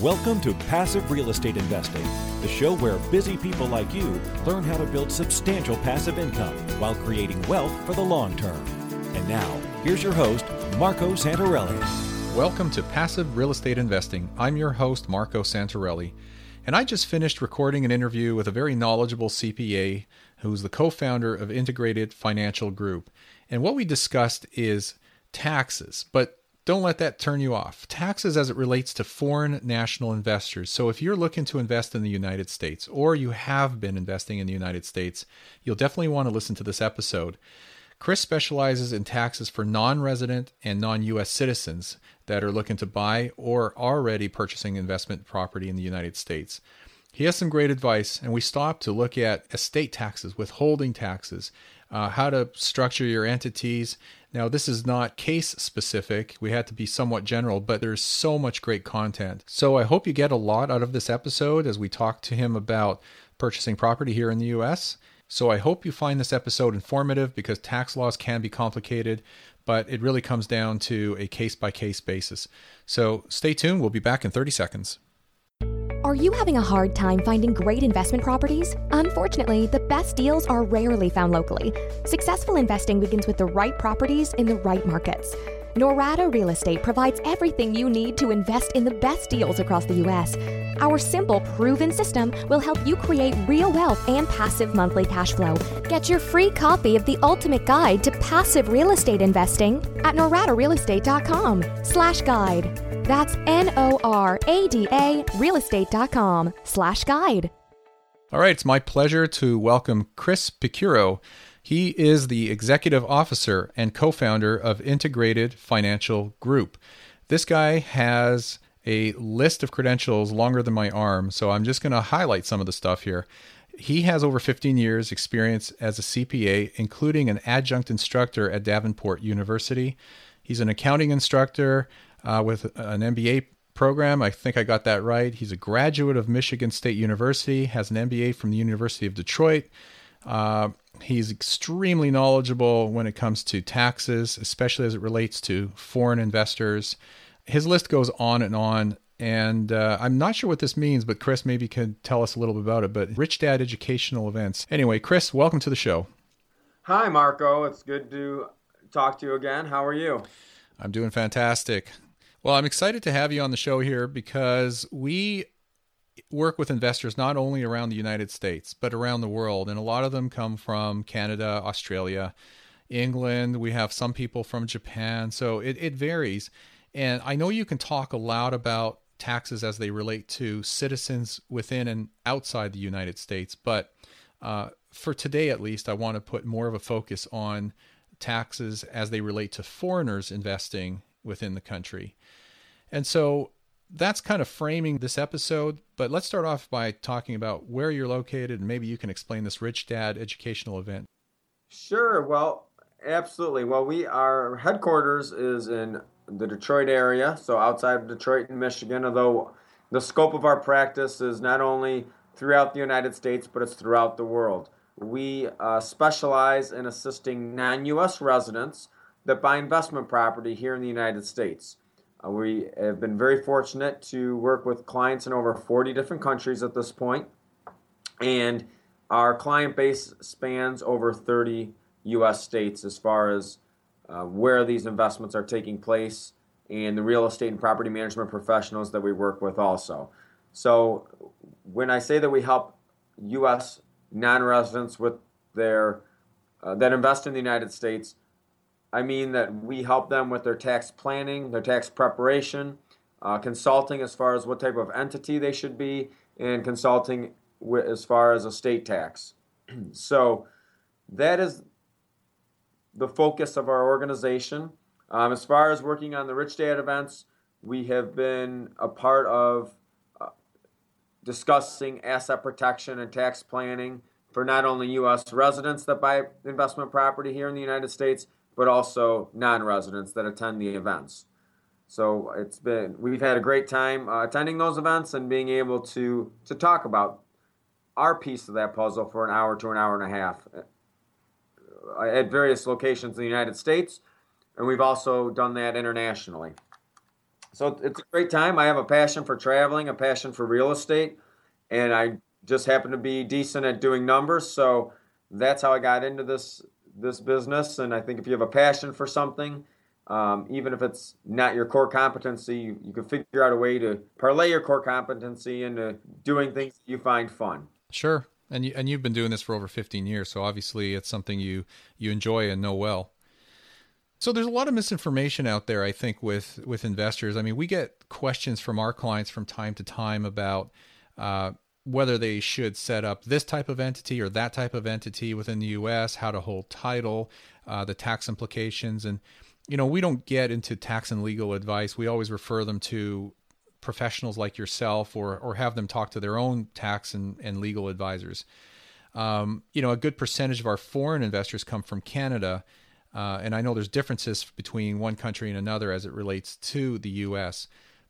Welcome to Passive Real Estate Investing, the show where busy people like you learn how to build substantial passive income while creating wealth for the long term. And now, here's your host, Marco Santarelli. Welcome to Passive Real Estate Investing. I'm your host, Marco Santarelli, and I just finished recording an interview with a very knowledgeable CPA who's the co founder of Integrated Financial Group. And what we discussed is taxes, but don't let that turn you off. Taxes as it relates to foreign national investors. So, if you're looking to invest in the United States or you have been investing in the United States, you'll definitely want to listen to this episode. Chris specializes in taxes for non resident and non US citizens that are looking to buy or already purchasing investment property in the United States. He has some great advice, and we stopped to look at estate taxes, withholding taxes, uh, how to structure your entities, now, this is not case specific. We had to be somewhat general, but there's so much great content. So I hope you get a lot out of this episode as we talk to him about purchasing property here in the US. So I hope you find this episode informative because tax laws can be complicated, but it really comes down to a case by case basis. So stay tuned. We'll be back in 30 seconds. Are you having a hard time finding great investment properties? Unfortunately, the best deals are rarely found locally. Successful investing begins with the right properties in the right markets. Norada Real Estate provides everything you need to invest in the best deals across the U.S. Our simple, proven system will help you create real wealth and passive monthly cash flow. Get your free copy of the ultimate guide to passive real estate investing at noradarealestate.com slash guide. That's N-O-R-A-D-A realestate.com slash guide. All right, it's my pleasure to welcome Chris Picciurro. He is the executive officer and co-founder of Integrated Financial Group. This guy has a list of credentials longer than my arm, so I'm just going to highlight some of the stuff here. He has over 15 years experience as a CPA, including an adjunct instructor at Davenport University. He's an accounting instructor, uh, with an MBA program. I think I got that right. He's a graduate of Michigan State University, has an MBA from the University of Detroit. Uh, he's extremely knowledgeable when it comes to taxes, especially as it relates to foreign investors. His list goes on and on. And uh, I'm not sure what this means, but Chris maybe could tell us a little bit about it. But Rich Dad Educational Events. Anyway, Chris, welcome to the show. Hi, Marco. It's good to talk to you again. How are you? I'm doing fantastic. Well, I'm excited to have you on the show here because we work with investors not only around the United States, but around the world. And a lot of them come from Canada, Australia, England. We have some people from Japan. So it, it varies. And I know you can talk a lot about taxes as they relate to citizens within and outside the United States. But uh, for today, at least, I want to put more of a focus on taxes as they relate to foreigners investing within the country. And so that's kind of framing this episode. But let's start off by talking about where you're located and maybe you can explain this Rich Dad educational event. Sure. Well, absolutely. Well, we our headquarters is in the Detroit area, so outside of Detroit in Michigan, although the scope of our practice is not only throughout the United States, but it's throughout the world. We uh, specialize in assisting non US residents that buy investment property here in the United States. Uh, we have been very fortunate to work with clients in over 40 different countries at this point, and our client base spans over 30 U.S. states as far as uh, where these investments are taking place and the real estate and property management professionals that we work with also. So, when I say that we help U.S. non-residents with their uh, that invest in the United States, I mean that we help them with their tax planning, their tax preparation, uh, consulting as far as what type of entity they should be, and consulting as far as estate tax. so that is the focus of our organization. Um, as far as working on the Rich Dad events, we have been a part of uh, discussing asset protection and tax planning for not only U.S. residents that buy investment property here in the United States, but also non-residents that attend the events. So it's been we've had a great time uh, attending those events and being able to to talk about our piece of that puzzle for an hour to an hour and a half at various locations in the United States, and we've also done that internationally. so it's a great time. I have a passion for traveling, a passion for real estate, and I just happen to be decent at doing numbers. So that's how I got into this this business. And I think if you have a passion for something, um, even if it's not your core competency, you, you can figure out a way to parlay your core competency into doing things that you find fun. Sure. And you, and you've been doing this for over 15 years, so obviously it's something you you enjoy and know well. So there's a lot of misinformation out there, I think, with with investors. I mean, we get questions from our clients from time to time about uh, whether they should set up this type of entity or that type of entity within the U.S., how to hold title, uh, the tax implications, and you know, we don't get into tax and legal advice. We always refer them to professionals like yourself or or have them talk to their own tax and, and legal advisors. Um, you know, a good percentage of our foreign investors come from Canada. Uh, and I know there's differences between one country and another as it relates to the US.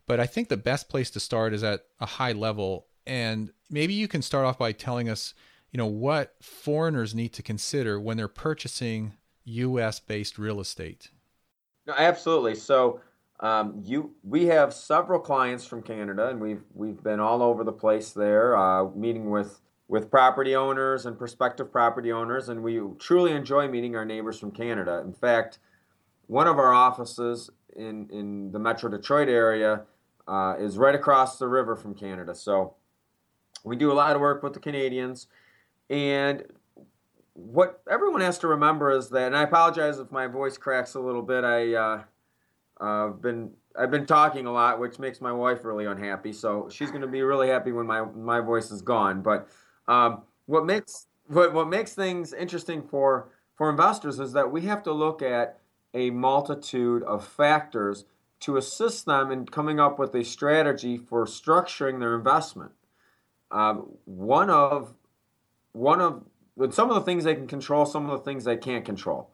But I think the best place to start is at a high level. And maybe you can start off by telling us, you know, what foreigners need to consider when they're purchasing US based real estate. No, absolutely. So um, you, we have several clients from Canada, and we've we've been all over the place there, uh, meeting with with property owners and prospective property owners, and we truly enjoy meeting our neighbors from Canada. In fact, one of our offices in in the Metro Detroit area uh, is right across the river from Canada. So we do a lot of work with the Canadians, and what everyone has to remember is that, and I apologize if my voice cracks a little bit. I uh, uh, been I've been talking a lot, which makes my wife really unhappy. So she's going to be really happy when my my voice is gone. But um, what makes what what makes things interesting for for investors is that we have to look at a multitude of factors to assist them in coming up with a strategy for structuring their investment. Um, one of one of some of the things they can control, some of the things they can't control.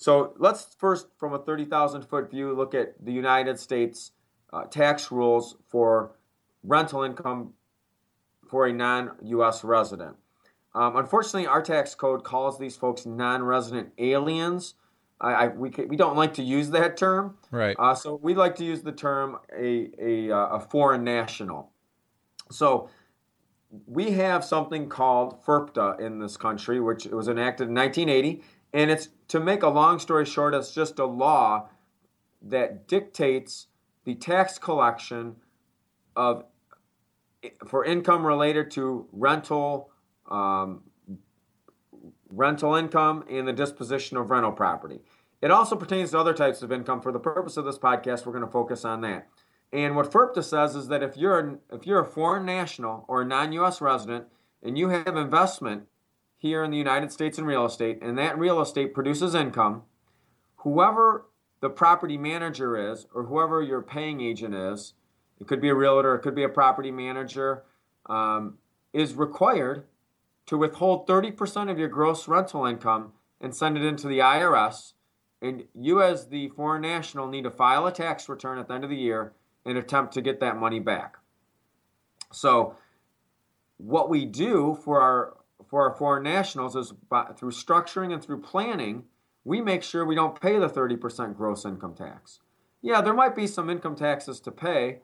So let's first, from a 30,000 foot view, look at the United States uh, tax rules for rental income for a non US resident. Um, unfortunately, our tax code calls these folks non resident aliens. I, I, we, we don't like to use that term. Right. Uh, so we like to use the term a, a, uh, a foreign national. So we have something called FIRPTA in this country, which was enacted in 1980. And it's to make a long story short, it's just a law that dictates the tax collection of for income related to rental um, rental income and the disposition of rental property. It also pertains to other types of income. For the purpose of this podcast, we're going to focus on that. And what FIRPTA says is that if you're an, if you're a foreign national or a non-U.S. resident and you have investment here in the United States in real estate, and that real estate produces income, whoever the property manager is, or whoever your paying agent is, it could be a realtor, it could be a property manager, um, is required to withhold 30% of your gross rental income and send it into the IRS. And you, as the foreign national, need to file a tax return at the end of the year and attempt to get that money back. So, what we do for our for our foreign nationals is by, through structuring and through planning, we make sure we don't pay the 30% gross income tax. Yeah, there might be some income taxes to pay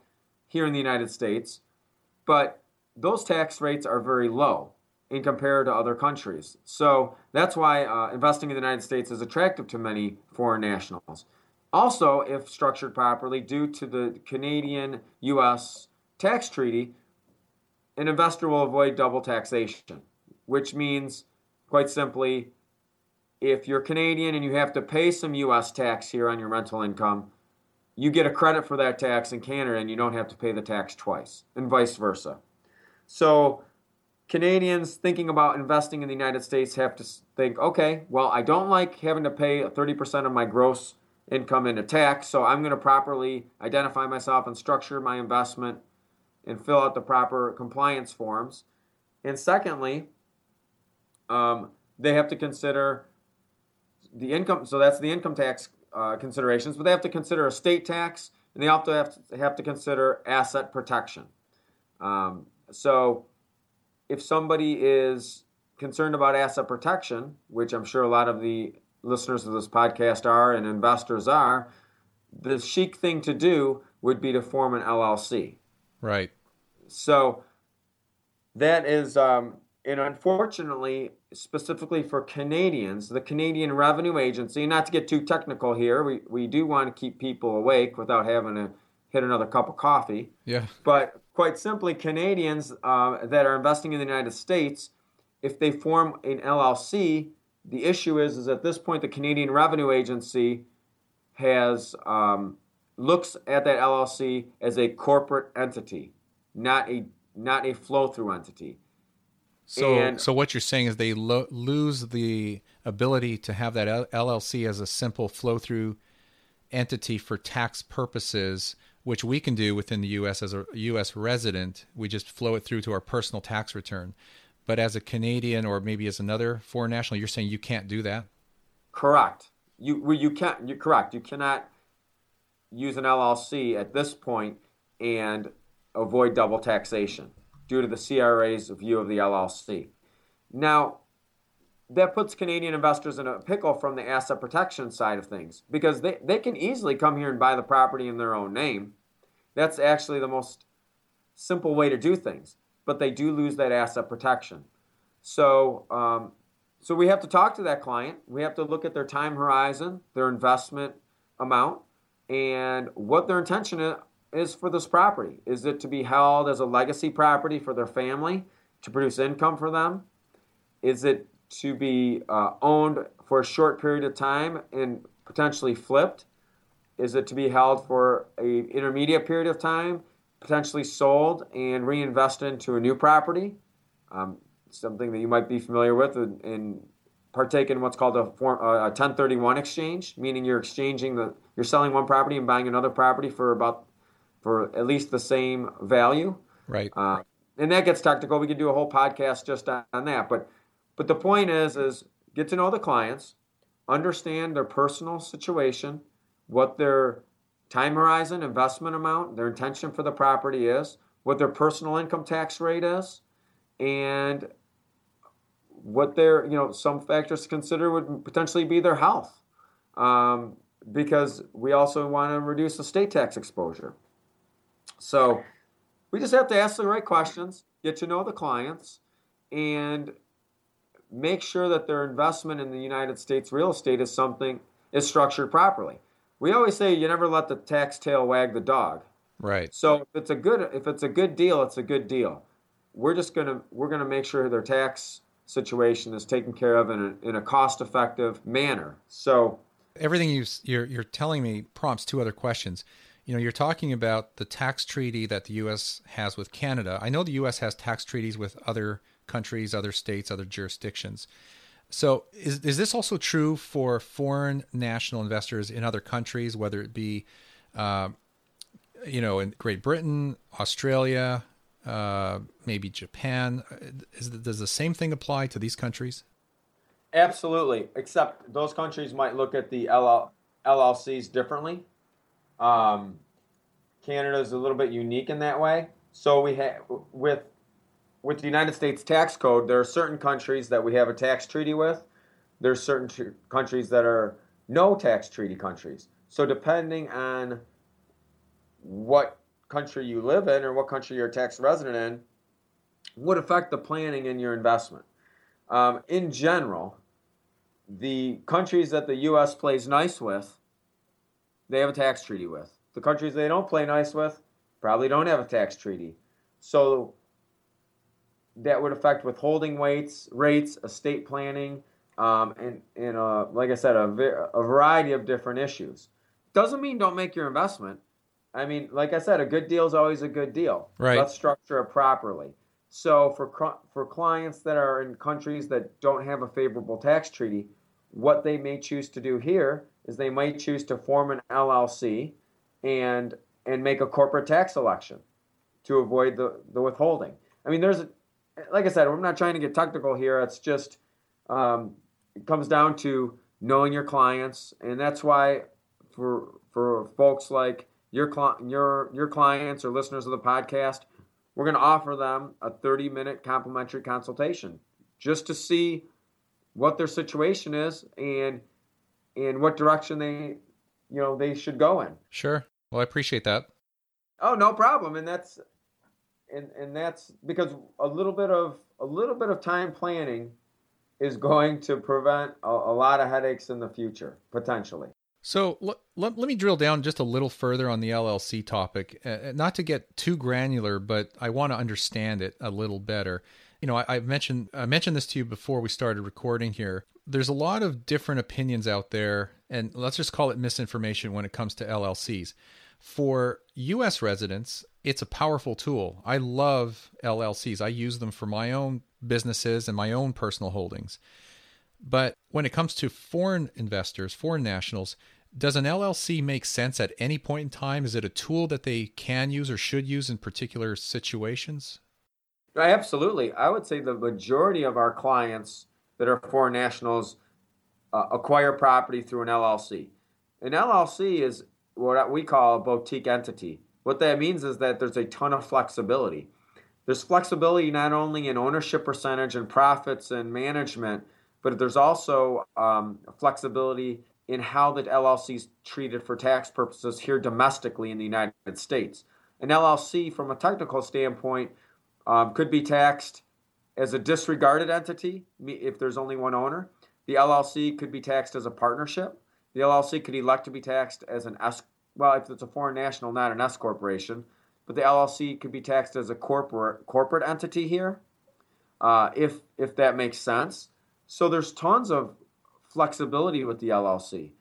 here in the United States, but those tax rates are very low in compared to other countries. So that's why uh, investing in the United States is attractive to many foreign nationals. Also, if structured properly, due to the Canadian US tax treaty, an investor will avoid double taxation which means, quite simply, if you're Canadian and you have to pay some U.S. tax here on your rental income, you get a credit for that tax in Canada and you don't have to pay the tax twice, and vice versa. So, Canadians thinking about investing in the United States have to think, okay, well, I don't like having to pay 30% of my gross income into tax, so I'm going to properly identify myself and structure my investment and fill out the proper compliance forms. And secondly, um, they have to consider the income. So that's the income tax uh, considerations, but they have to consider estate tax, and they also have to have to consider asset protection. Um, so if somebody is concerned about asset protection, which I'm sure a lot of the listeners of this podcast are and investors are, the chic thing to do would be to form an LLC. Right. So that is, um, and unfortunately, specifically for Canadians, the Canadian Revenue Agency, not to get too technical here, we, we do want to keep people awake without having to hit another cup of coffee. Yeah. But quite simply, Canadians uh, that are investing in the United States, if they form an LLC, the issue is, is at this point, the Canadian Revenue Agency has um, looks at that LLC as a corporate entity, not a not a flow through entity. So, And- so what you're saying is they lo- lose the ability to have that L- LLC as a simple flow through entity for tax purposes, which we can do within the U.S. as a U.S. resident. We just flow it through to our personal tax return. But as a Canadian or maybe as another foreign national, you're saying you can't do that. Correct. You well, you can't. You're correct. You cannot use an LLC at this point and avoid double taxation due to the CRA's view of the LLC. Now, that puts Canadian investors in a pickle from the asset protection side of things because they, they can easily come here and buy the property in their own name. That's actually the most simple way to do things, but they do lose that asset protection. So, um, so we have to talk to that client. We have to look at their time horizon, their investment amount, and what their intention is for this property. Is it to be held as a legacy property for their family to produce income for them? Is it to be uh, owned for a short period of time and potentially flipped? Is it to be held for a intermediate period of time, potentially sold and reinvested into a new property? Um, something that you might be familiar with and, and partake in what's called a, form, uh, a 1031 exchange, meaning you're exchanging the you're selling one property and buying another property for about for at least the same value. Right. Uh, and that gets technical. We could do a whole podcast just on, on that. But but the point is is get to know the clients, understand their personal situation, what their time horizon, investment amount, their intention for the property is, what their personal income tax rate is, and what their you know some factors to consider would potentially be their health, um, because we also want to reduce estate tax exposure. So we just have to ask the right questions, get to know the clients, and make sure that their investment in the United States real estate is something is structured properly. We always say you never let the tax tail wag the dog. Right. So if it's a good if it's a good deal, it's a good deal. We're just gonna we're gonna make sure their tax situation is taken care of in a, in a cost effective manner. So everything you you're you're telling me prompts two other questions. You know, you're talking about the tax treaty that the U.S. has with Canada. I know the U.S. has tax treaties with other countries, other states, other jurisdictions. So, is is this also true for foreign national investors in other countries, whether it be, uh, you know, in Great Britain, Australia, uh, maybe Japan? Is, does the same thing apply to these countries? Absolutely, except those countries might look at the LL, LLCs differently. Um, Canada is a little bit unique in that way. So we have with with the United States tax code, there are certain countries that we have a tax treaty with. There's certain tr- countries that are no tax treaty countries. So depending on what country you live in or what country you're a tax resident in, would affect the planning in your investment. Um, in general, the countries that the U.S. plays nice with, they have a tax treaty with. The countries they don't play nice with probably don't have a tax treaty. So that would affect withholding weights, rates, estate planning, um, and, and uh, like I said, a, a variety of different issues. Doesn't mean don't make your investment. I mean, like I said, a good deal is always a good deal. Right. Let's structure it properly. So for for clients that are in countries that don't have a favorable tax treaty, what they may choose to do here is they might choose to form an LLC and and make a corporate tax election to avoid the, the withholding. I mean, there's like I said, I'm not trying to get technical here. It's just um, it comes down to knowing your clients, and that's why for for folks like your your your clients or listeners of the podcast, we're going to offer them a 30 minute complimentary consultation just to see what their situation is and and what direction they you know they should go in. Sure. Well, I appreciate that. Oh, no problem. And that's and and that's because a little bit of a little bit of time planning is going to prevent a, a lot of headaches in the future potentially. So let, let, let, me drill down just a little further on the LLC topic, uh, not to get too granular, but I want to understand it a little better. You know, I, I mentioned I mentioned this to you before we started recording here. There's a lot of different opinions out there, and let's just call it misinformation when it comes to LLCs. For US residents, it's a powerful tool. I love LLCs. I use them for my own businesses and my own personal holdings. But when it comes to foreign investors, foreign nationals, does an LLC make sense at any point in time? Is it a tool that they can use or should use in particular situations? Absolutely. I would say the majority of our clients that are foreign nationals uh, acquire property through an LLC. An LLC is what we call a boutique entity. What that means is that there's a ton of flexibility. There's flexibility not only in ownership percentage and profits and management, but there's also um, flexibility in how the LLC is treated for tax purposes here domestically in the United States. An LLC, from a technical standpoint, um, could be taxed as a disregarded entity if there's only one owner. The LLC could be taxed as a partnership. The LLC could elect to be taxed as an S. Well, if it's a foreign national, not an S corporation, but the LLC could be taxed as a corporate corporate entity here, uh, if if that makes sense. So there's tons of flexibility with the LLC.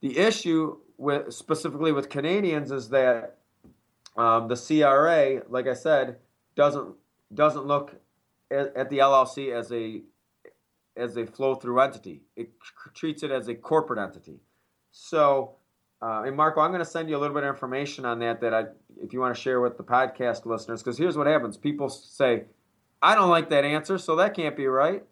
The issue with specifically with Canadians is that um, the CRA, like I said, doesn't doesn't look at, at the LLC as a as a flow through entity. It treats it as a corporate entity. So, uh, and Marco, I'm going to send you a little bit of information on that that I, if you want to share with the podcast listeners, because here's what happens: people say, "I don't like that answer, so that can't be right."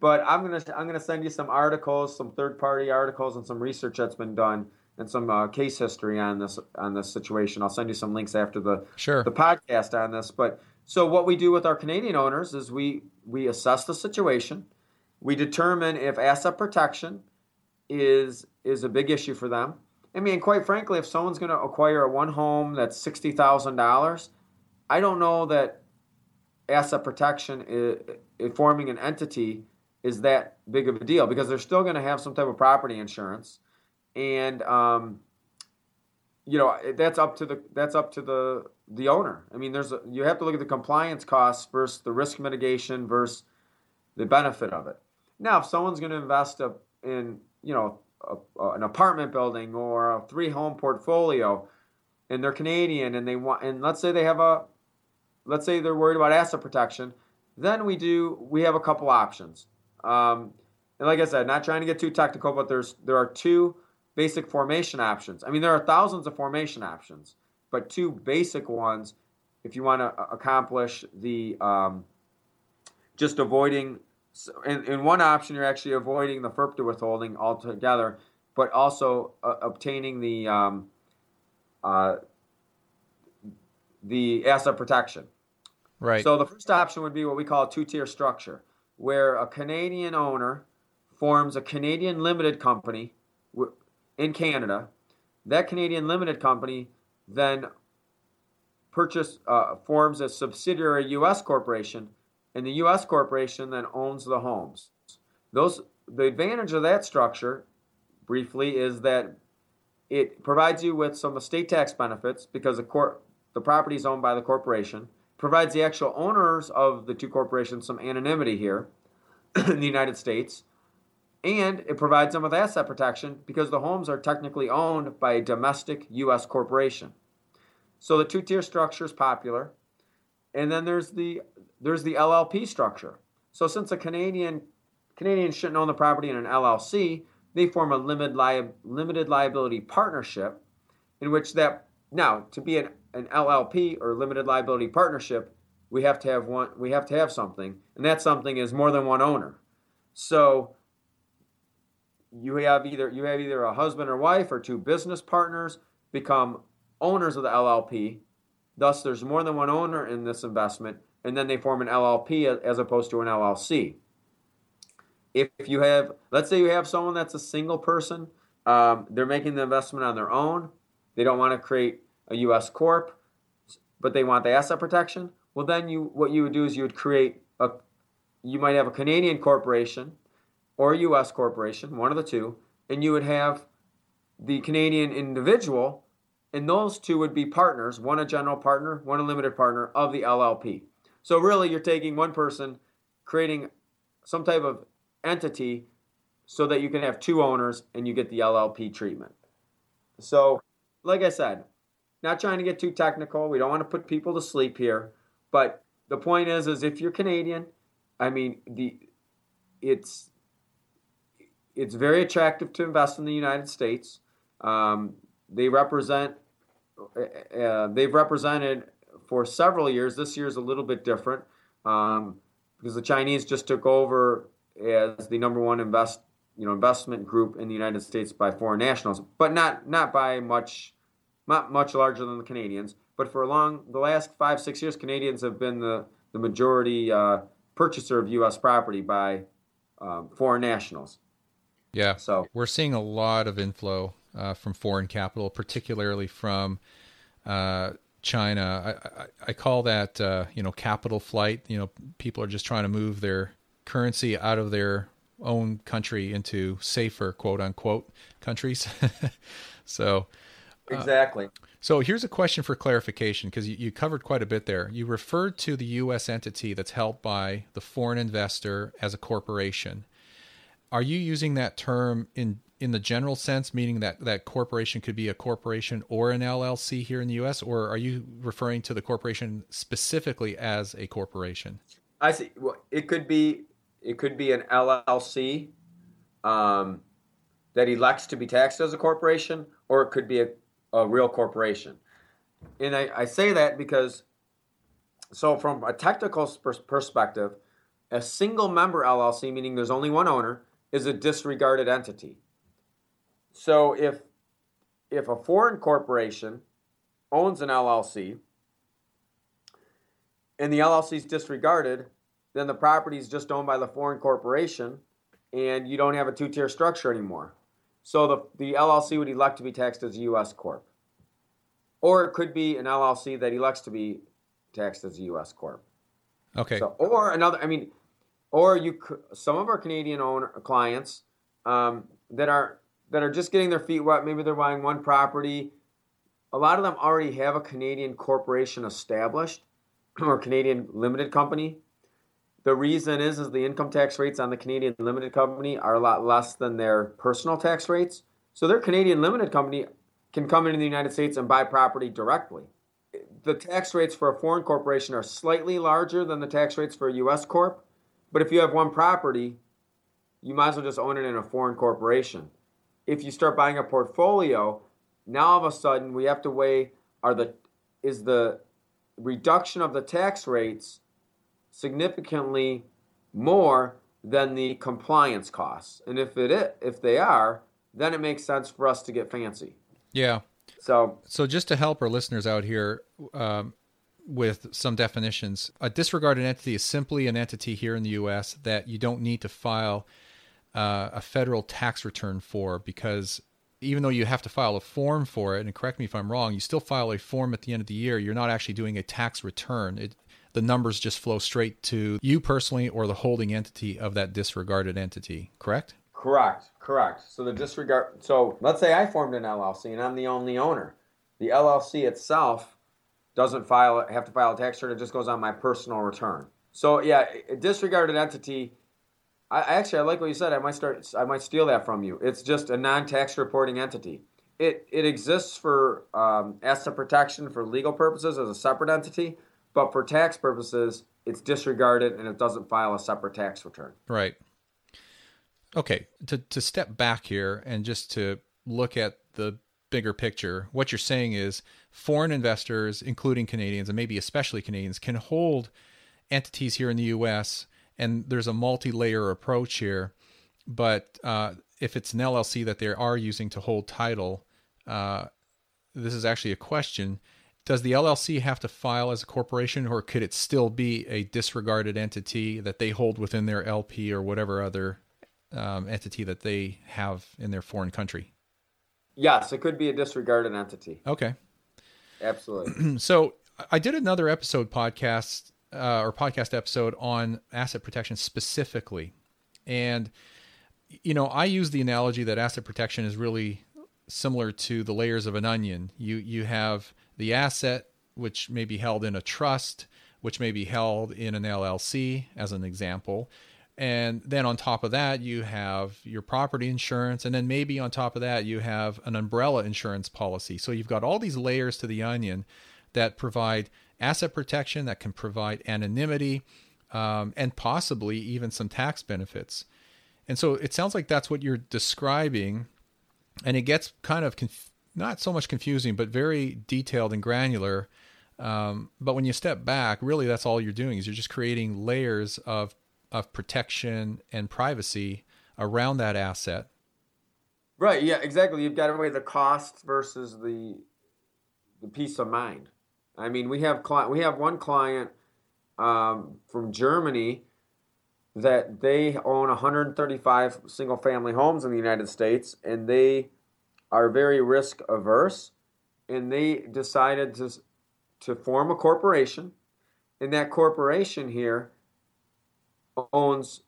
But I'm gonna I'm gonna send you some articles, some third party articles, and some research that's been done, and some uh, case history on this on this situation. I'll send you some links after the sure. the podcast on this. But so what we do with our Canadian owners is we we assess the situation we determine if asset protection is is a big issue for them. I mean, quite frankly, if someone's going to acquire a one home that's sixty thousand dollars, I don't know that asset protection is, is forming an entity is that big of a deal because they're still going to have some type of property insurance, and um, you know that's up to the that's up to the the owner. I mean, there's a, you have to look at the compliance costs versus the risk mitigation versus the benefit of it. Now, if someone's going to invest a, in, you know, a, an apartment building or a three home portfolio, and they're Canadian and they want, and let's say they have a, let's say they're worried about asset protection, then we do, we have a couple options. Um, and like I said, not trying to get too technical, but there's there are two basic formation options. I mean, there are thousands of formation options, but two basic ones if you want to accomplish the um, just avoiding in, in one option, you're actually avoiding the FIRPTA withholding altogether, but also uh, obtaining the um, uh, the asset protection. Right. So the first option would be what we call a two-tier structure, where a Canadian owner forms a Canadian limited company in Canada. That Canadian limited company then purchase uh, forms a subsidiary U.S. corporation and the U.S. corporation then owns the homes. Those the advantage of that structure, briefly, is that it provides you with some estate tax benefits because the cor- the property is owned by the corporation. Provides the actual owners of the two corporations some anonymity here in the United States, and it provides them with asset protection because the homes are technically owned by a domestic U.S. corporation. So the two-tier structure is popular. And then there's the there's the LLP structure. So since a Canadian Canadians shouldn't own the property in an LLC, they form a limited, li- limited liability partnership in which that now to be an, an LLP or limited liability partnership, we have to have one we have to have something, and that something is more than one owner. So you have either you have either a husband or wife or two business partners become owners of the LLP. Thus, there's more than one owner in this investment, and then they form an LLP as opposed to an LLC. If you have, let's say you have someone that's a single person um, they're making the investment on their own. They don't want to create a U.S. corp, but they want the asset protection. Well, then you what you would do is you would create a you might have a Canadian corporation or a U.S. corporation, one of the two, and you would have the Canadian individual, and those two would be partners, one a general partner, one a limited partner of the LLP. So really, you're taking one person, creating some type of entity so that you can have two owners and you get the LLP treatment. So, like I said, not trying to get too technical. We don't want to put people to sleep here, but the point is, is if you're Canadian, I mean, the it's it's very attractive to invest in the United States. Um, they represent uh, uh they've represented for several years. This year is a little bit different um, because the Chinese just took over as the number one invest you know investment group in the United States by foreign nationals, but not not by much not much larger than the Canadians. But for a long the last five six years, Canadians have been the the majority uh, purchaser of U.S. property by um, foreign nationals. Yeah, so we're seeing a lot of inflow uh, from foreign capital, particularly from uh, China. I, I, I, call that uh, you know capital flight. You know, people are just trying to move their currency out of their own country into safer quote unquote countries. so uh, exactly. so here's a question for clarification because you, you covered quite a bit there. You referred to the U.S. entity that's held by the foreign investor as a corporation. Are you using that term in in the general sense, meaning that that corporation could be a corporation or an LLC here in the U.S., or are you referring to the corporation specifically as a corporation? I see. Well, it could be it could be an LLC um, that elects to be taxed as a corporation, or it could be a, a real corporation. And I, I say that because, so from a technical perspective, a single member LLC, meaning there's only one owner, is a disregarded entity. So if if a foreign corporation owns an LLC and the LLC is disregarded, then the property is just owned by the foreign corporation and you don't have a two tier structure anymore. So the, the LLC would elect to be taxed as a U.S. Corp. Or it could be an LLC that elects to be taxed as a U.S. Corp. Okay. So, or another, I mean, or you some of our Canadian owner clients um, that are that are just getting their feet wet. Maybe they're buying one property. A lot of them already have a Canadian corporation established or Canadian limited company. The reason is is the income tax rates on the Canadian limited company are a lot less than their personal tax rates. So their Canadian limited company can come into the United States and buy property directly. The tax rates for a foreign corporation are slightly larger than the tax rates for a US corp, but if you have one property, you might as well just own it in a foreign corporation if you start buying a portfolio, now all of a sudden we have to weigh are the is the reduction of the tax rates significantly more than the compliance costs. And if it if they are, then it makes sense for us to get fancy. Yeah. So so just to help our listeners out here um, with some definitions, a disregarded entity is simply an entity here in the U.S. that you don't need to file uh, a federal tax return for because even though you have to file a form for it, and correct me if I'm wrong, you still file a form at the end of the year. You're not actually doing a tax return. It, the numbers just flow straight to you personally or the holding entity of that disregarded entity, correct? Correct, correct. So the disregard. So let's say I formed an LLC and I'm the only owner. The LLC itself doesn't file have to file a tax return. It just goes on my personal return. So yeah, disregarded entity I actually I like what you said. I might start. I might steal that from you. It's just a non-tax reporting entity. It it exists for um, asset protection for legal purposes as a separate entity, but for tax purposes, it's disregarded and it doesn't file a separate tax return. Right. Okay. To to step back here and just to look at the bigger picture, what you're saying is foreign investors, including Canadians and maybe especially Canadians, can hold entities here in the U.S and there's a multi-layer approach here. But uh, if it's an LLC that they are using to hold title, uh, this is actually a question. Does the LLC have to file as a corporation, or could it still be a disregarded entity that they hold within their LP or whatever other um, entity that they have in their foreign country? Yes, it could be a disregarded entity. Okay. Absolutely. so I did another episode podcast uh, or podcast episode on asset protection specifically, and you know I use the analogy that asset protection is really similar to the layers of an onion. You you have the asset which may be held in a trust, which may be held in an LLC, as an example. And then on top of that, you have your property insurance. And then maybe on top of that, you have an umbrella insurance policy. So you've got all these layers to the onion that provide asset protection, that can provide anonymity, um, and possibly even some tax benefits. And so it sounds like that's what you're describing. And it gets kind of conf- not so much confusing, but very detailed and granular. Um, but when you step back, really that's all you're doing is you're just creating layers of of protection and privacy around that asset. Right. Yeah. Exactly. You've got to weigh the costs versus the the peace of mind. I mean, we have client. We have one client um, from Germany that they own 135 single family homes in the United States, and they are very risk averse, and they decided to to form a corporation, and that corporation here owns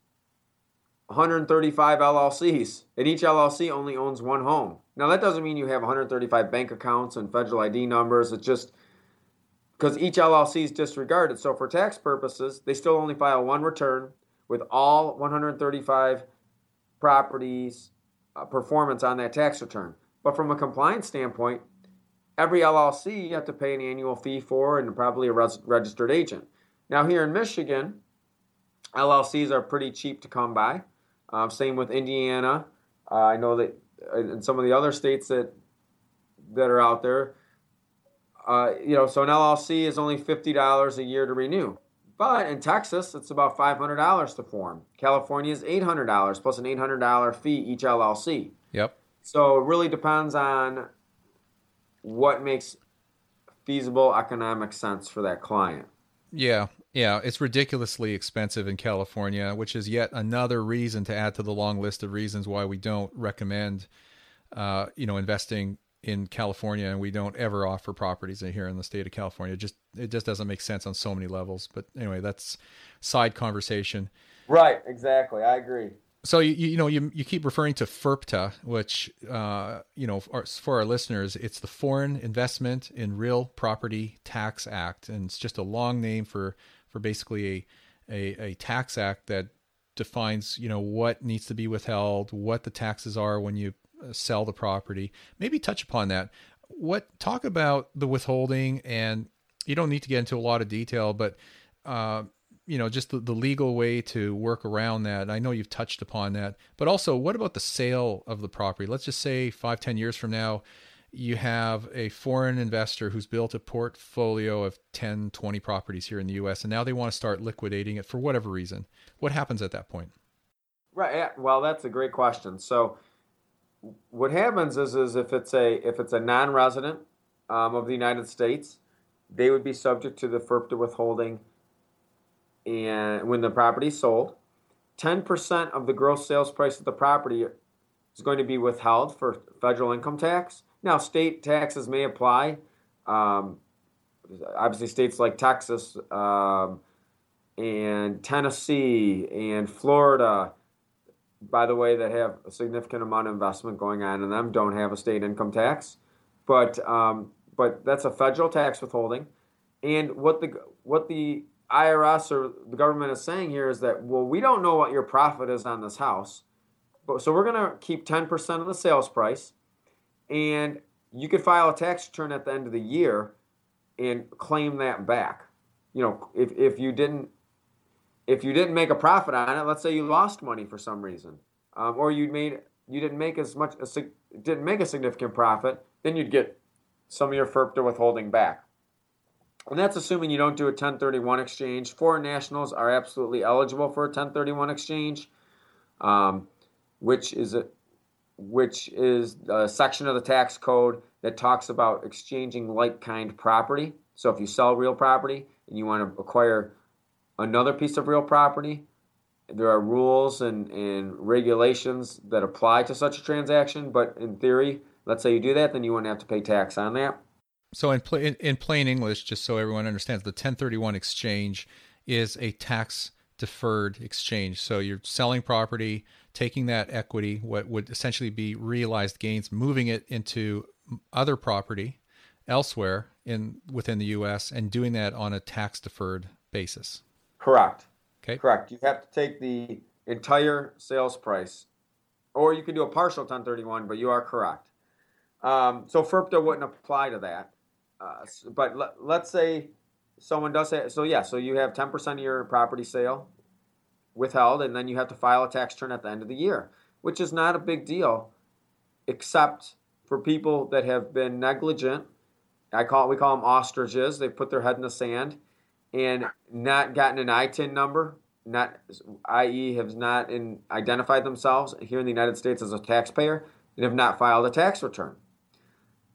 135 LLCs, and each LLC only owns one home. Now, that doesn't mean you have 135 bank accounts and federal ID numbers. It's just because each LLC is disregarded. So, for tax purposes, they still only file one return with all 135 properties uh, performance on that tax return. But from a compliance standpoint, every LLC you have to pay an annual fee for and probably a res- registered agent. Now, here in Michigan, LLCs are pretty cheap to come by. Um, same with Indiana. Uh, I know that in some of the other states that that are out there, uh, you know, so an LLC is only fifty dollars a year to renew. But in Texas, it's about five hundred dollars to form. California is eight hundred dollars plus an eight hundred dollar fee each LLC. Yep. So it really depends on what makes feasible economic sense for that client. Yeah, yeah, it's ridiculously expensive in California, which is yet another reason to add to the long list of reasons why we don't recommend, uh, you know, investing in California, and we don't ever offer properties here in the state of California. It just it just doesn't make sense on so many levels. But anyway, that's side conversation. Right. Exactly. I agree. So you you know you you keep referring to FIRPTA, which uh, you know for, for our listeners, it's the Foreign Investment in Real Property Tax Act, and it's just a long name for for basically a, a, a tax act that defines you know what needs to be withheld, what the taxes are when you uh, sell the property. Maybe touch upon that. What talk about the withholding, and you don't need to get into a lot of detail, but uh, you know just the, the legal way to work around that i know you've touched upon that but also what about the sale of the property let's just say five ten years from now you have a foreign investor who's built a portfolio of 10 20 properties here in the us and now they want to start liquidating it for whatever reason. What happens at that point? Right well that's a great question. So what happens is is if it's a if it's a non-resident um, of the united states they would be subject to the FIRPTA withholding and when the property is sold, 10% of the gross sales price of the property is going to be withheld for federal income tax. Now, state taxes may apply. Um, obviously, states like Texas um, and Tennessee and Florida, by the way, that have a significant amount of investment going on in them, don't have a state income tax. But um, but that's a federal tax withholding, and what the what the IRS or the government is saying here is that, well, we don't know what your profit is on this house, but so we're going to keep 10% of the sales price, and you could file a tax return at the end of the year and claim that back. You know, if, if you didn't if you didn't make a profit on it, let's say you lost money for some reason, um, or you made you didn't make as much a, didn't make a significant profit, then you'd get some of your FIRPTA withholding back. And that's assuming you don't do a 1031 exchange. Foreign nationals are absolutely eligible for a 1031 exchange, um, which is a which is a section of the tax code that talks about exchanging like kind property. So if you sell real property and you want to acquire another piece of real property, there are rules and, and regulations that apply to such a transaction, but in theory, Let's say you do that, then you wouldn't have to pay tax on that. So in, pl- in, in plain English, just so everyone understands, the 1031 exchange is a tax deferred exchange. So you're selling property, taking that equity, what would essentially be realized gains, moving it into other property elsewhere in within the U.S. and doing that on a tax deferred basis. Correct. Okay. Correct. You have to take the entire sales price, or you can do a partial 1031. But you are correct. Um, so FIRPTA wouldn't apply to that. Uh, but let, let's say someone does say so. Yeah. So you have 10% of your property sale withheld, and then you have to file a tax return at the end of the year, which is not a big deal, except for people that have been negligent. I call we call them ostriches. They put their head in the sand and not gotten an ITIN number, not i.e. have not in, identified themselves here in the United States as a taxpayer and have not filed a tax return.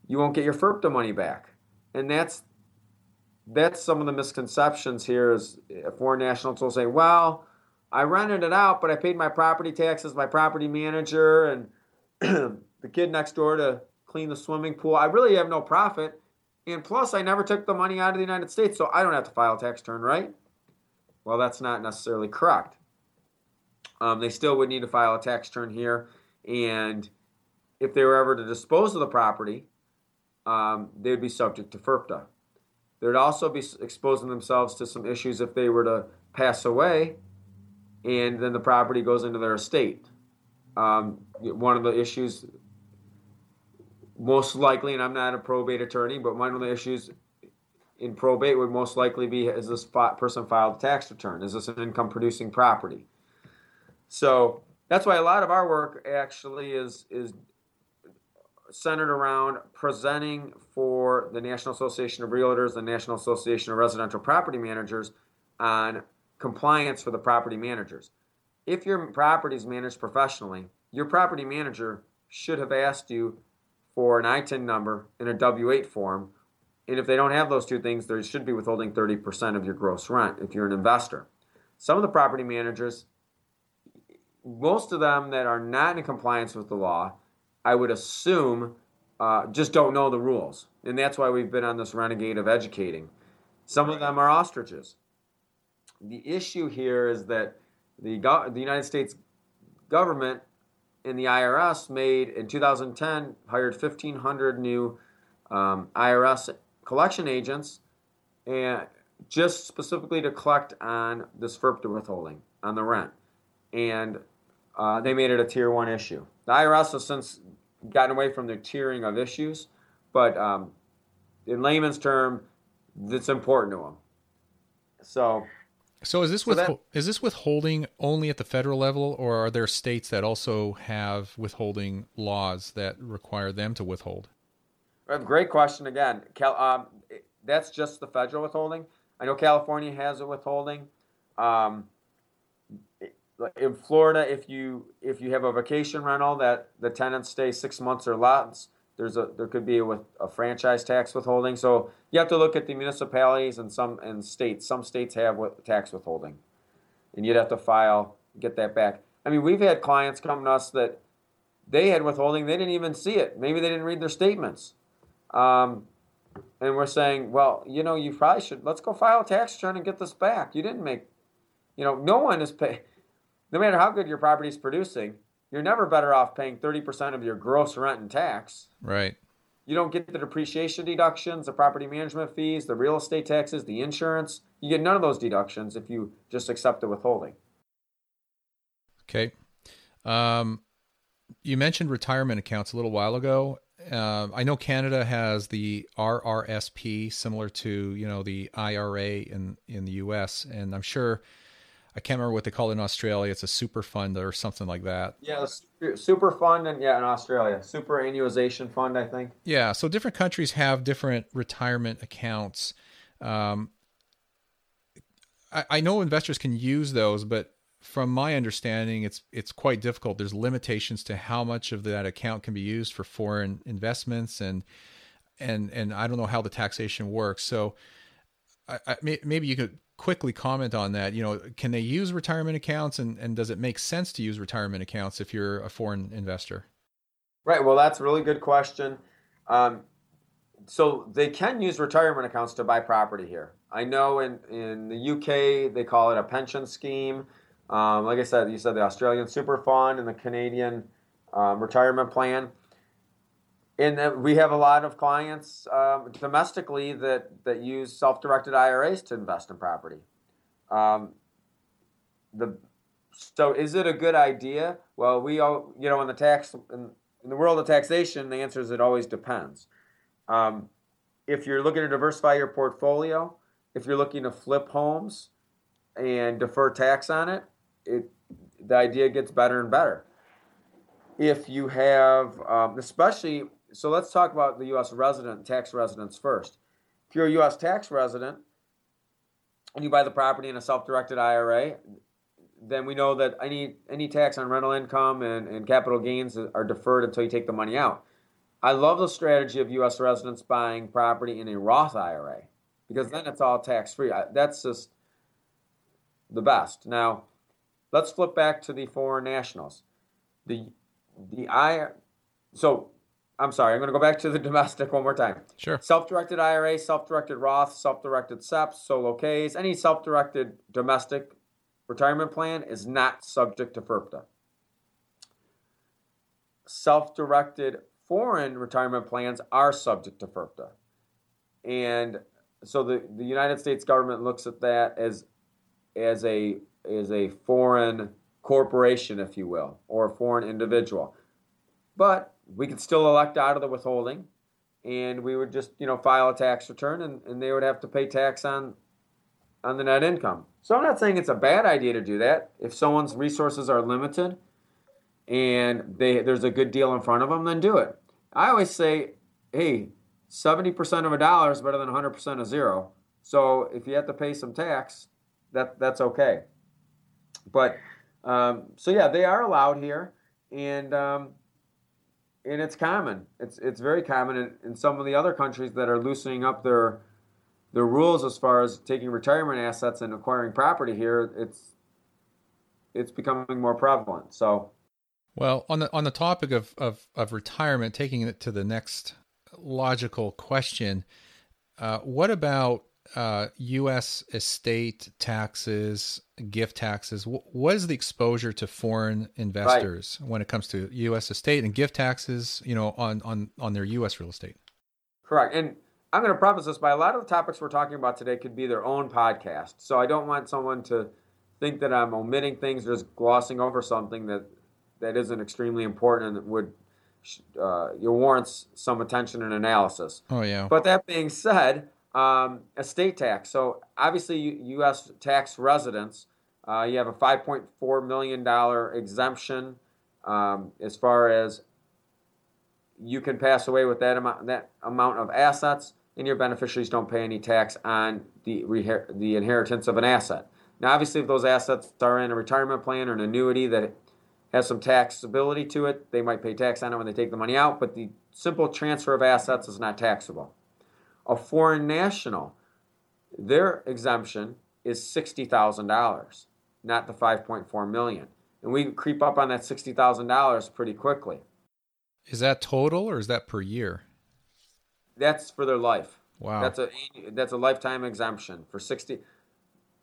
You won't get your FIRPTA money back, and that's that's some of the misconceptions here. Is uh, foreign nationals will say, "Well, I rented it out, but I paid my property taxes, my property manager, and the kid next door to clean the swimming pool. I really have no profit. And plus, I never took the money out of the United States, so I don't have to file a tax return, right? Well, that's not necessarily correct. Um, they still would need to file a tax return here. And if they were ever to dispose of the property, um, they would be subject to FIRPTA. They would also be exposing themselves to some issues if they were to pass away and then the property goes into their estate. Um, one of the issues, most likely, and I'm not a probate attorney, but one of the issues in probate would most likely be: is this person filed a tax return? Is this an income producing property? So that's why a lot of our work actually is is centered around presenting for the National Association of Realtors, the National Association of Residential Property Managers on compliance for the property managers. If your property is managed professionally, your property manager should have asked you for an ITIN number in a W 8 form. And if they don't have those two things, they should be withholding 30% of your gross rent if you're an investor. Some of the property managers, most of them that are not in compliance with the law, I would assume uh, just don't know the rules. And that's why we've been on this renegade of educating. Some of them are ostriches the issue here is that the, go- the United States government and the IRS made in 2010 hired 1,500 new um, IRS collection agents, and just specifically to collect on this FIRPTA withholding on the rent, and uh, they made it a tier one issue. The IRS has since gotten away from their tiering of issues, but um, in layman's term, it's important to them. So so is this so with that, is this withholding only at the federal level, or are there states that also have withholding laws that require them to withhold? Great question again. Cal, um, that's just the federal withholding. I know California has a withholding. Um, in Florida, if you if you have a vacation rental that the tenants stay six months or less, there's a there could be a, with a franchise tax withholding. So you have to look at the municipalities and some and states. Some states have tax withholding, and you'd have to file get that back. I mean, we've had clients come to us that they had withholding, they didn't even see it. Maybe they didn't read their statements. Um, and we're saying, well, you know, you probably should let's go file a tax return and get this back. You didn't make, you know, no one is pay. No matter how good your property is producing, you're never better off paying 30% of your gross rent and tax. Right. You don't get the depreciation deductions, the property management fees, the real estate taxes, the insurance. You get none of those deductions if you just accept the withholding. Okay. Um, you mentioned retirement accounts a little while ago. Uh, I know Canada has the RRSP, similar to you know the IRA in in the U.S., and I'm sure I can't remember what they call it in Australia. It's a super fund or something like that. Yeah, super fund, and yeah, in Australia, superannuation fund, I think. Yeah, so different countries have different retirement accounts. Um, I, I know investors can use those, but from my understanding, it's it's quite difficult. There's limitations to how much of that account can be used for foreign investments, and and and I don't know how the taxation works. So, I, I, maybe you could quickly comment on that. You know, can they use retirement accounts, and and does it make sense to use retirement accounts if you're a foreign investor? Right. Well, that's a really good question. Um, so they can use retirement accounts to buy property here. I know in, in the UK they call it a pension scheme. Um, like I said, you said the Australian Super Fund and the Canadian um, retirement plan. And we have a lot of clients um, domestically that, that use self-directed IRAs to invest in property. Um, the so is it a good idea? Well, we all you know in the tax in, in the world of taxation, the answer is it always depends. Um, if you're looking to diversify your portfolio, if you're looking to flip homes and defer tax on it, it the idea gets better and better. If you have, um, especially, so let's talk about the U.S. resident tax residents first. If you're a U.S. tax resident and you buy the property in a self-directed IRA, then we know that any any tax on rental income and, and capital gains are deferred until you take the money out. I love the strategy of U.S. residents buying property in a Roth IRA because then it's all tax free. That's just the best. Now, let's flip back to the foreign nationals. The the I so I'm sorry, I'm going to go back to the domestic one more time. Sure. Self-directed IRA, self-directed Roth, self-directed SEPs, solo Ks, any self-directed domestic retirement plan is not subject to FIRPTA. Self-directed foreign retirement plans are subject to FIRPTA. And so the, the United States government looks at that as as a as a foreign corporation, if you will, or a foreign individual. But we could still elect out of the withholding and we would just, you know, file a tax return and, and they would have to pay tax on on the net income. So I'm not saying it's a bad idea to do that. If someone's resources are limited and they there's a good deal in front of them, then do it. I always say, hey, 70% of a dollar is better than 100% of zero. So if you have to pay some tax, that that's okay. But um, so yeah, they are allowed here, and um, and it's common. It's it's very common in, in some of the other countries that are loosening up their their rules as far as taking retirement assets and acquiring property here. It's it's becoming more prevalent. So well, on the on the topic of, of, of retirement, taking it to the next logical question, uh, what about uh, U.S. estate taxes, gift taxes? what is the exposure to foreign investors right. when it comes to U.S. estate and gift taxes? You know, on on on their U.S. real estate. Correct, and I'm going to preface this by a lot of the topics we're talking about today could be their own podcast. So I don't want someone to think that I'm omitting things or just glossing over something that that isn't extremely important and that would uh, you warrants some attention and analysis. Oh yeah. But that being said, um, estate tax. So obviously, U.S. tax residents, uh, you have a 5.4 million dollar exemption um, as far as you can pass away with that amount that amount of assets, and your beneficiaries don't pay any tax on the the inheritance of an asset. Now, obviously, if those assets are in a retirement plan or an annuity that has some taxability to it. They might pay tax on it when they take the money out, but the simple transfer of assets is not taxable. A foreign national, their exemption is $60,000, not the 5.4 million. And we creep up on that $60,000 pretty quickly. Is that total or is that per year? That's for their life. Wow. That's a that's a lifetime exemption for 60.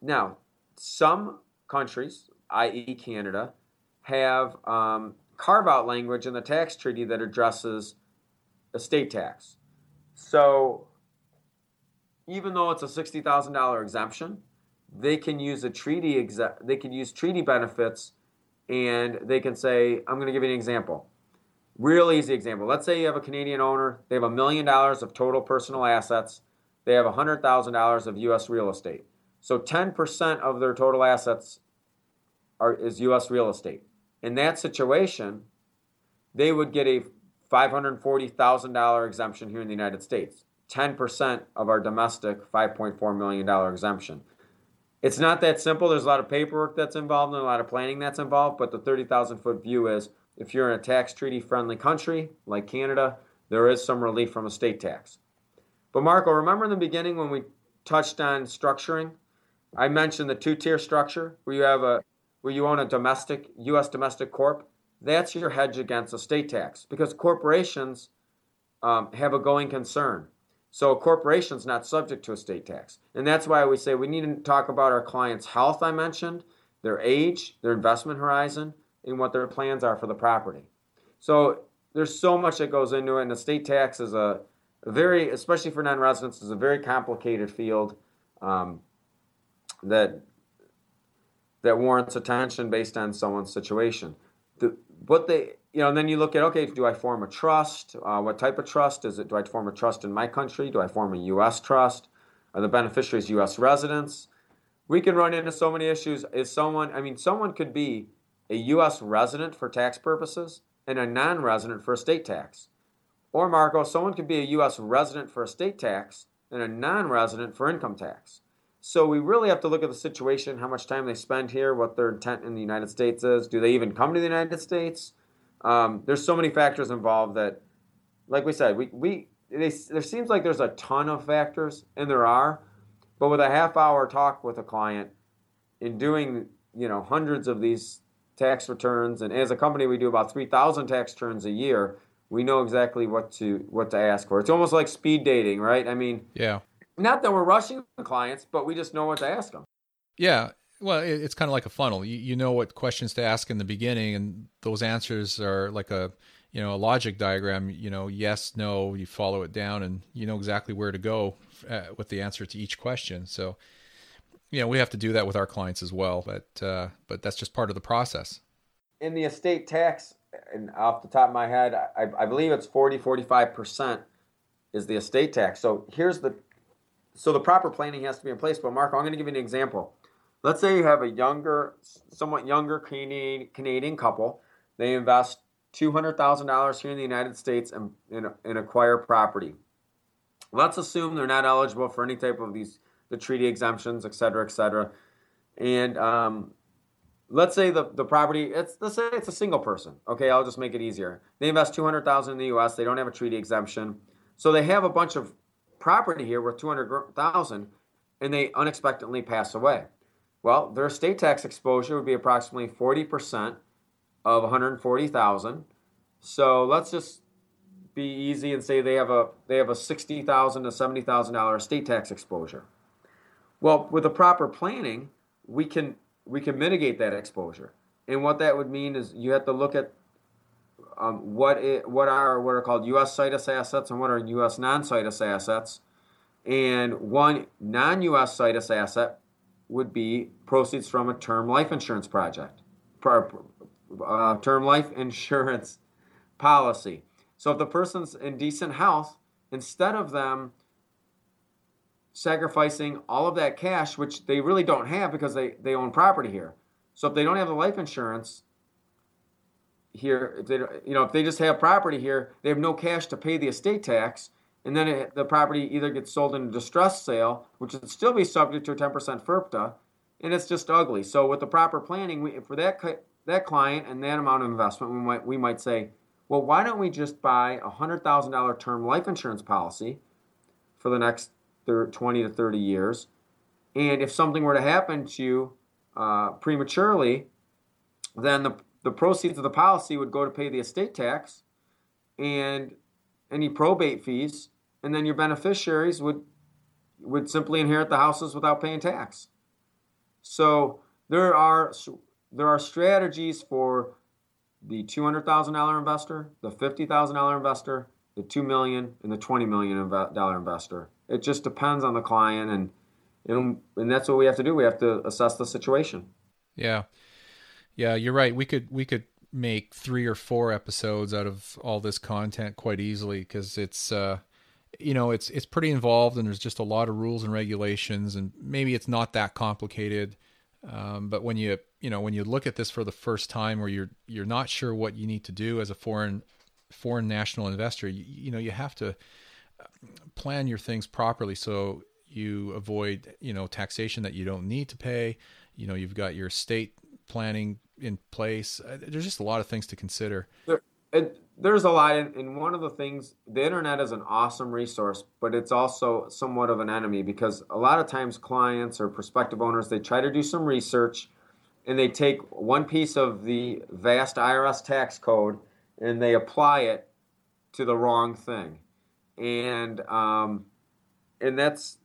Now, some countries, i.e. Canada, have um, carve out language in the tax treaty that addresses estate tax. So even though it's a sixty thousand dollar exemption, they can use a treaty exe- they can use treaty benefits and they can say, I'm going to give you an example. Real easy example. Let's say you have a Canadian owner, they have a million dollars of total personal assets, they have $100,000 of US real estate. So 10% of their total assets are, is US real estate in that situation, they would get a $540,000 exemption here in the United States, 10% of our domestic $5.4 million exemption. It's not that simple. There's a lot of paperwork that's involved and a lot of planning that's involved, but the 30,000 foot view is if you're in a tax treaty friendly country like Canada, there is some relief from estate tax. But Marco, remember in the beginning when we touched on structuring? I mentioned the two tier structure where you have a where you own a domestic U.S. domestic corp, that's your hedge against estate tax because corporations um, have a going concern. So a corporation's not subject to estate tax. And that's why we say we need to talk about our client's health, I mentioned, their age, their investment horizon, and what their plans are for the property. So there's so much that goes into it, and estate tax is a very, especially for non-residents, is a very complicated field um, that that warrants attention based on someone's situation. The, what they, you know, and then you look at okay, do I form a trust? Uh, what type of trust is it? Do I form a trust in my country? Do I form a U.S. trust? Are the beneficiaries U.S. residents? We can run into so many issues. Is someone, I mean, someone could be a U.S. resident for tax purposes and a non resident for estate tax. Or, Marco, someone could be a U.S. resident for estate tax and a non resident for income tax. So we really have to look at the situation, how much time they spend here, what their intent in the United States is. Do they even come to the United States? Um, there's so many factors involved that, like we said, we, we they, there seems like there's a ton of factors, and there are. But with a half hour talk with a client, in doing you know hundreds of these tax returns, and as a company, we do about 3,000 tax returns a year. We know exactly what to what to ask for. It's almost like speed dating, right? I mean, yeah. Not that we're rushing clients, but we just know what to ask them. Yeah. Well, it's kind of like a funnel. You, you know what questions to ask in the beginning, and those answers are like a you know a logic diagram. You know, yes, no. You follow it down, and you know exactly where to go uh, with the answer to each question. So you know we have to do that with our clients as well but uh, but that's just part of the process in the estate tax and off the top of my head I, I believe it's 40 45% is the estate tax so here's the so the proper planning has to be in place but mark i'm going to give you an example let's say you have a younger somewhat younger canadian, canadian couple they invest $200000 here in the united states and, and, and acquire property let's assume they're not eligible for any type of these the treaty exemptions, et cetera, et cetera. And um, let's say the, the property, it's, let's say it's a single person. Okay, I'll just make it easier. They invest 200000 in the U.S., they don't have a treaty exemption. So they have a bunch of property here worth 200000 and they unexpectedly pass away. Well, their estate tax exposure would be approximately 40% of 140,000. So let's just be easy and say they have a they have a 60,000 to 70,000 dollar estate tax exposure. Well, with the proper planning, we can we can mitigate that exposure. And what that would mean is you have to look at um, what it, what are what are called U.S. situs assets and what are U.S. non-situs assets. And one non-U.S. situs asset would be proceeds from a term life insurance project, uh, term life insurance policy. So if the person's in decent health, instead of them sacrificing all of that cash, which they really don't have because they, they own property here. So if they don't have the life insurance here, if they you know if they just have property here, they have no cash to pay the estate tax, and then it, the property either gets sold in a distressed sale, which would still be subject to a 10% FIRPTA, and it's just ugly. So with the proper planning, we, for that that client and that amount of investment, we might we might say, well, why don't we just buy a hundred thousand dollar term life insurance policy for the next 20 to 30 years. And if something were to happen to you uh, prematurely, then the, the proceeds of the policy would go to pay the estate tax and any probate fees, and then your beneficiaries would would simply inherit the houses without paying tax. So there are there are strategies for the two hundred thousand dollar investor, the fifty thousand dollar investor, the two million, and the twenty million dollar investor. It just depends on the client, and and and that's what we have to do. We have to assess the situation. Yeah, yeah, you're right. We could we could make three or four episodes out of all this content quite easily because it's uh you know it's it's pretty involved and there's just a lot of rules and regulations and maybe it's not that complicated. Um, but when you you know when you look at this for the first time or you're you're not sure what you need to do as a foreign foreign national investor you, you know you have to plan your things properly so you avoid you know taxation that you don't need to pay. You know you've got your state planning in place. Uh, there's just a lot of things to consider. There, it, there's a lot and one of the things the internet is an awesome resource but it's also somewhat of an enemy because a lot of times clients or prospective owners they try to do some research and they take one piece of the vast IRS tax code and they apply it to the wrong thing, and um, and that's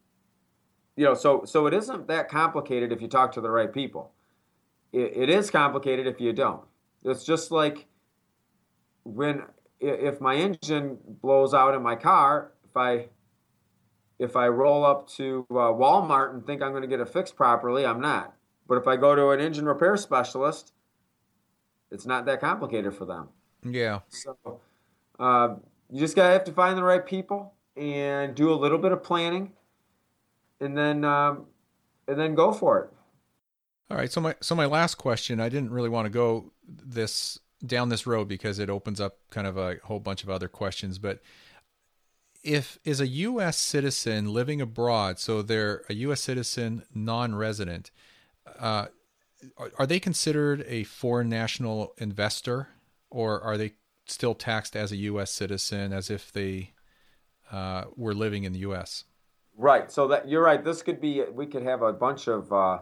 you know so so it isn't that complicated if you talk to the right people. it, it is complicated if you don't. It's just like when if my engine blows out in my car, if I if I roll up to uh, Walmart and think I'm going to get it fixed properly, I'm not. But if I go to an engine repair specialist, it's not that complicated for them. Yeah. So uh, you just gotta have to find the right people and do a little bit of planning, and then um, and then go for it. All right. So my so my last question, I didn't really want to go this down this road because it opens up kind of a whole bunch of other questions, but if is a U.S. citizen living abroad, so they're a U.S. citizen, non-resident, uh, are, they considered a foreign national investor, or are they still taxed as a U.S. citizen as if they uh, were living in the U.S.? Right. So that you're right. This could be. We could have a bunch of uh,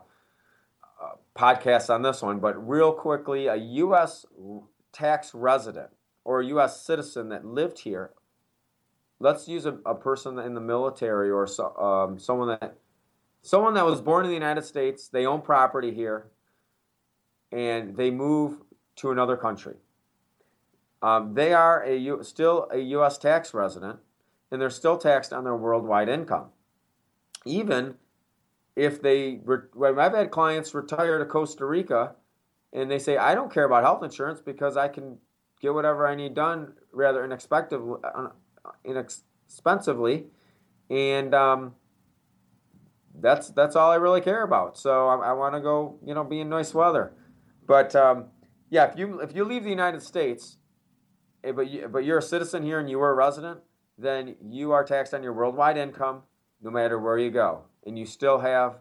podcasts on this one, but real quickly, a U.S. tax resident or a U.S. citizen that lived here. Let's use a, a person in the military or so, um, someone that someone that was born in the United States. They own property here, and they move to another country. Um, they are a U, still a U.S. tax resident, and they're still taxed on their worldwide income. Even if they, I've had clients retire to Costa Rica, and they say, "I don't care about health insurance because I can get whatever I need done rather inexpensively, uh, inexpensively," and um, that's that's all I really care about. So I, I want to go, you know, be in nice weather. But um, yeah, if you if you leave the United States Eh, but you, but you're a citizen here and you were a resident, then you are taxed on your worldwide income no matter where you go, and you still have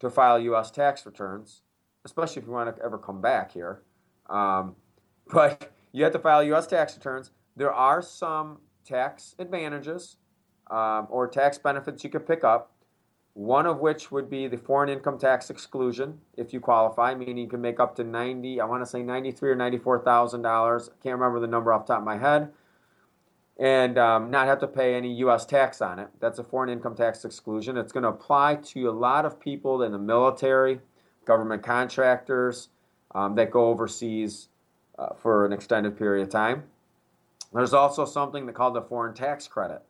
to file U.S. tax returns, especially if you want to ever come back here. Um, but you have to file U.S. tax returns. There are some tax advantages um, or tax benefits you could pick up one of which would be the foreign income tax exclusion if you qualify, meaning you can make up to 90, I want to say 93 or $94,000. I can't remember the number off the top of my head. And um, not have to pay any U.S. tax on it. That's a foreign income tax exclusion. It's going to apply to a lot of people in the military, government contractors um, that go overseas uh, for an extended period of time. There's also something called the foreign tax credit.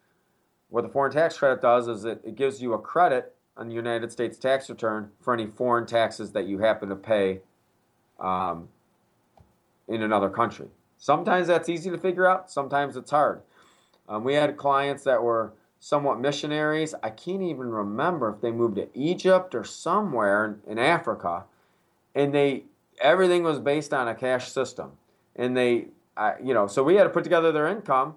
What the foreign tax credit does is it, it gives you a credit on the United States tax return for any foreign taxes that you happen to pay um, in another country. Sometimes that's easy to figure out, sometimes it's hard. Um, we had clients that were somewhat missionaries. I can't even remember if they moved to Egypt or somewhere in, in Africa, and they everything was based on a cash system. And they, uh, you know, so we had to put together their income.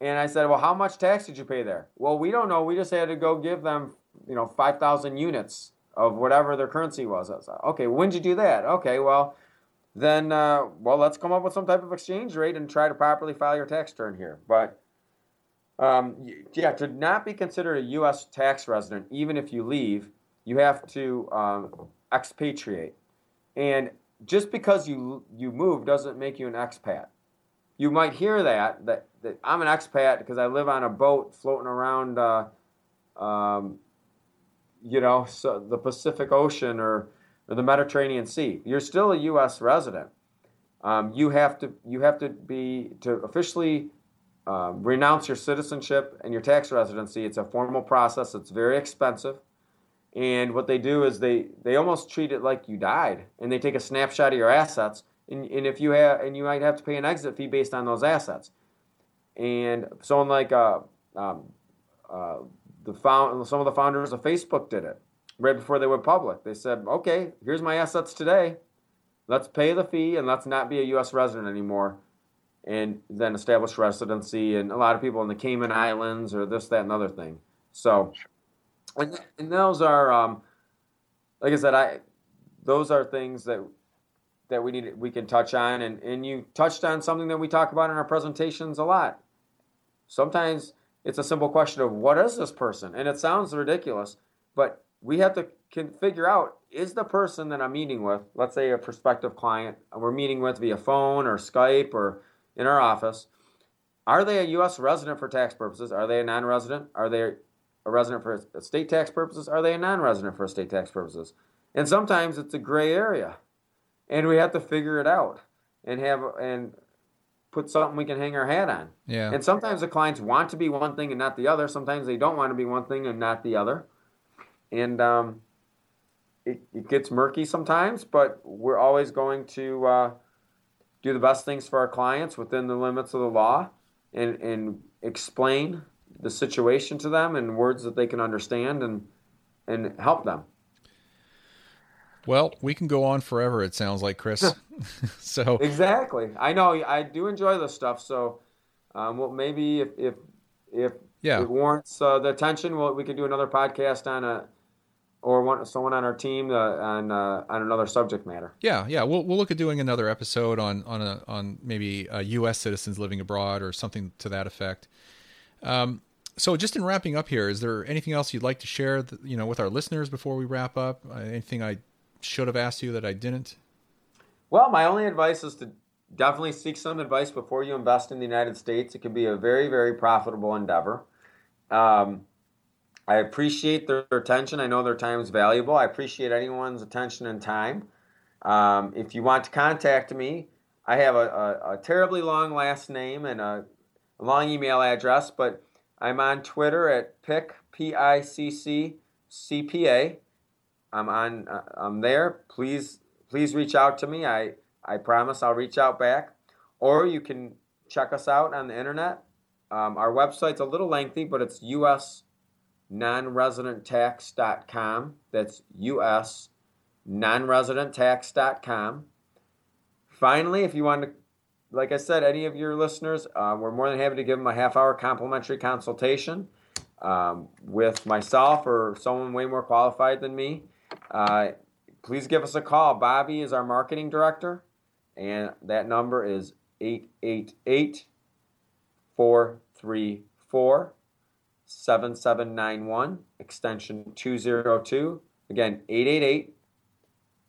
And I said, well, how much tax did you pay there? Well, we don't know. We just had to go give them you know, 5,000 units of whatever their currency was. was okay, when did you do that? Okay, well, then, uh, well, let's come up with some type of exchange rate and try to properly file your tax return here. But um, yeah, to not be considered a U.S. tax resident, even if you leave, you have to um, expatriate. And just because you you move doesn't make you an expat. You might hear that that, that I'm an expat because I live on a boat floating around uh, um, you know, so the Pacific Ocean or, or the Mediterranean Sea. You're still a U.S. resident. Um, you have to you have to be to officially um, renounce your citizenship and your tax residency. It's a formal process. It's very expensive. And what they do is they, they almost treat it like you died, and they take a snapshot of your assets, and, and if you have and you might have to pay an exit fee based on those assets. And someone like uh, um, uh, the found, some of the founders of Facebook did it right before they went public. They said, okay, here's my assets today. Let's pay the fee and let's not be a U.S. resident anymore. And then establish residency. And a lot of people in the Cayman Islands or this, that, and other thing. So, and, and those are, um, like I said, I those are things that that we need we can touch on. And, and you touched on something that we talk about in our presentations a lot. Sometimes it's a simple question of what is this person? And it sounds ridiculous, but we have to can figure out is the person that I'm meeting with, let's say a prospective client, we're meeting with via phone or Skype or in our office, are they a U.S. resident for tax purposes? Are they a non resident? Are they a resident for state tax purposes? Are they a non resident for state tax purposes? And sometimes it's a gray area. And we have to figure it out and have and put something we can hang our hat on. Yeah. And sometimes the clients want to be one thing and not the other. Sometimes they don't want to be one thing and not the other. And um, it, it gets murky sometimes, but we're always going to uh, do the best things for our clients within the limits of the law and, and explain the situation to them in words that they can understand and, and help them. Well, we can go on forever. It sounds like Chris. so exactly, I know I do enjoy this stuff. So, um, well, maybe if if if yeah. it warrants uh, the attention, well, we could do another podcast on a or one, someone on our team uh, on uh, on another subject matter. Yeah, yeah, we'll we'll look at doing another episode on on a, on maybe U.S. citizens living abroad or something to that effect. Um, so just in wrapping up here, is there anything else you'd like to share, that, you know, with our listeners before we wrap up? Uh, anything I should have asked you that I didn't? Well, my only advice is to definitely seek some advice before you invest in the United States. It can be a very very profitable endeavor. Um, I appreciate their attention. I know their time is valuable. I appreciate anyone's attention and time. Um, if you want to contact me, I have a, a, a terribly long last name and a, long email address, but I'm on Twitter at pick p i c c c p a. I'm on. Uh, I'm there. Please, please reach out to me. I I promise I'll reach out back. Or you can check us out on the internet. Um, our website's a little lengthy, but it's us nonresidenttax.com. That's US nonresidenttax.com. Finally, if you want to, like I said, any of your listeners, uh, we're more than happy to give them a half hour complimentary consultation um, with myself or someone way more qualified than me. Uh, please give us a call. Bobby is our marketing director, and that number is 888 434 7791, extension 202. Again, 888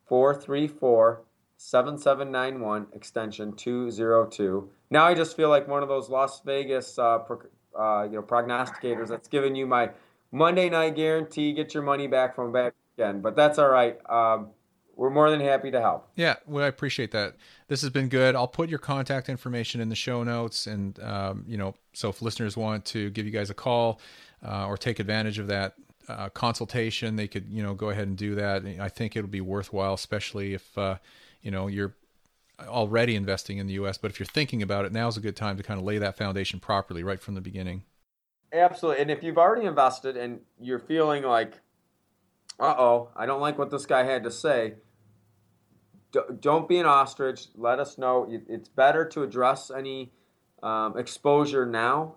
434 7791, extension 202. Now I just feel like one of those Las Vegas uh, pro, uh, you know, prognosticators that's giving you my Monday night guarantee, get your money back from back again. But that's all right. Um, we're more than happy to help. Yeah, well, I appreciate that. This has been good. I'll put your contact information in the show notes, and um, you know, so if listeners want to give you guys a call uh, or take advantage of that uh, consultation, they could you know go ahead and do that. I think it'll be worthwhile, especially if uh, you know you're already investing in the U.S. But if you're thinking about it, now's a good time to kind of lay that foundation properly right from the beginning. Absolutely, and if you've already invested and you're feeling like, uh oh, I don't like what this guy had to say don't be an ostrich. Let us know. It's better to address any um, exposure now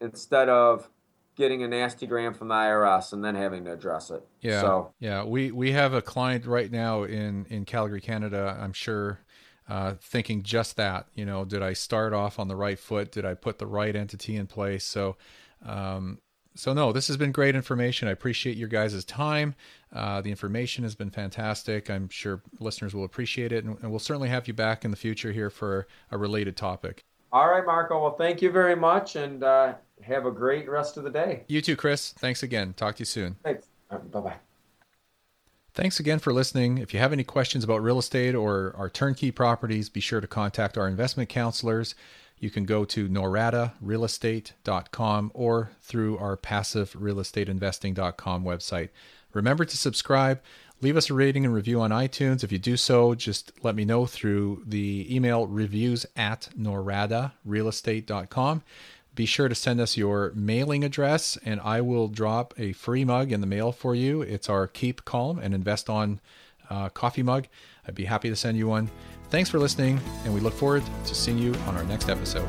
instead of getting a nasty gram from the IRS and then having to address it. Yeah. So yeah, we we have a client right now in in Calgary, Canada. I'm sure. Uh, thinking just that, you know, did I start off on the right foot? Did I put the right entity in place? So, um, so no, this has been great information. I appreciate your guys' time. Uh, the information has been fantastic. I'm sure listeners will appreciate it, and, and, we'll certainly have you back in the future here for a related topic. All right, Marco. Well, thank you very much, and uh, have a great rest of the day. You too, Chris. Thanks again. Talk to you soon. Thanks. Right, bye bye. Thanks again for listening. If you have any questions about real estate or our turnkey properties, be sure to contact our investment counselors you can go to noradarealestate.com or through our passiverealestateinvesting.com website. Remember to subscribe. Leave us a rating and review on iTunes. If you do so, just let me know through the email reviews at noradarealestate.com. Be sure to send us your mailing address, and I will drop a free mug in the mail for you. It's our Keep Calm and Invest On uh, coffee mug. I'd be happy to send you one. Thanks for listening, and we look forward to seeing you on our next episode.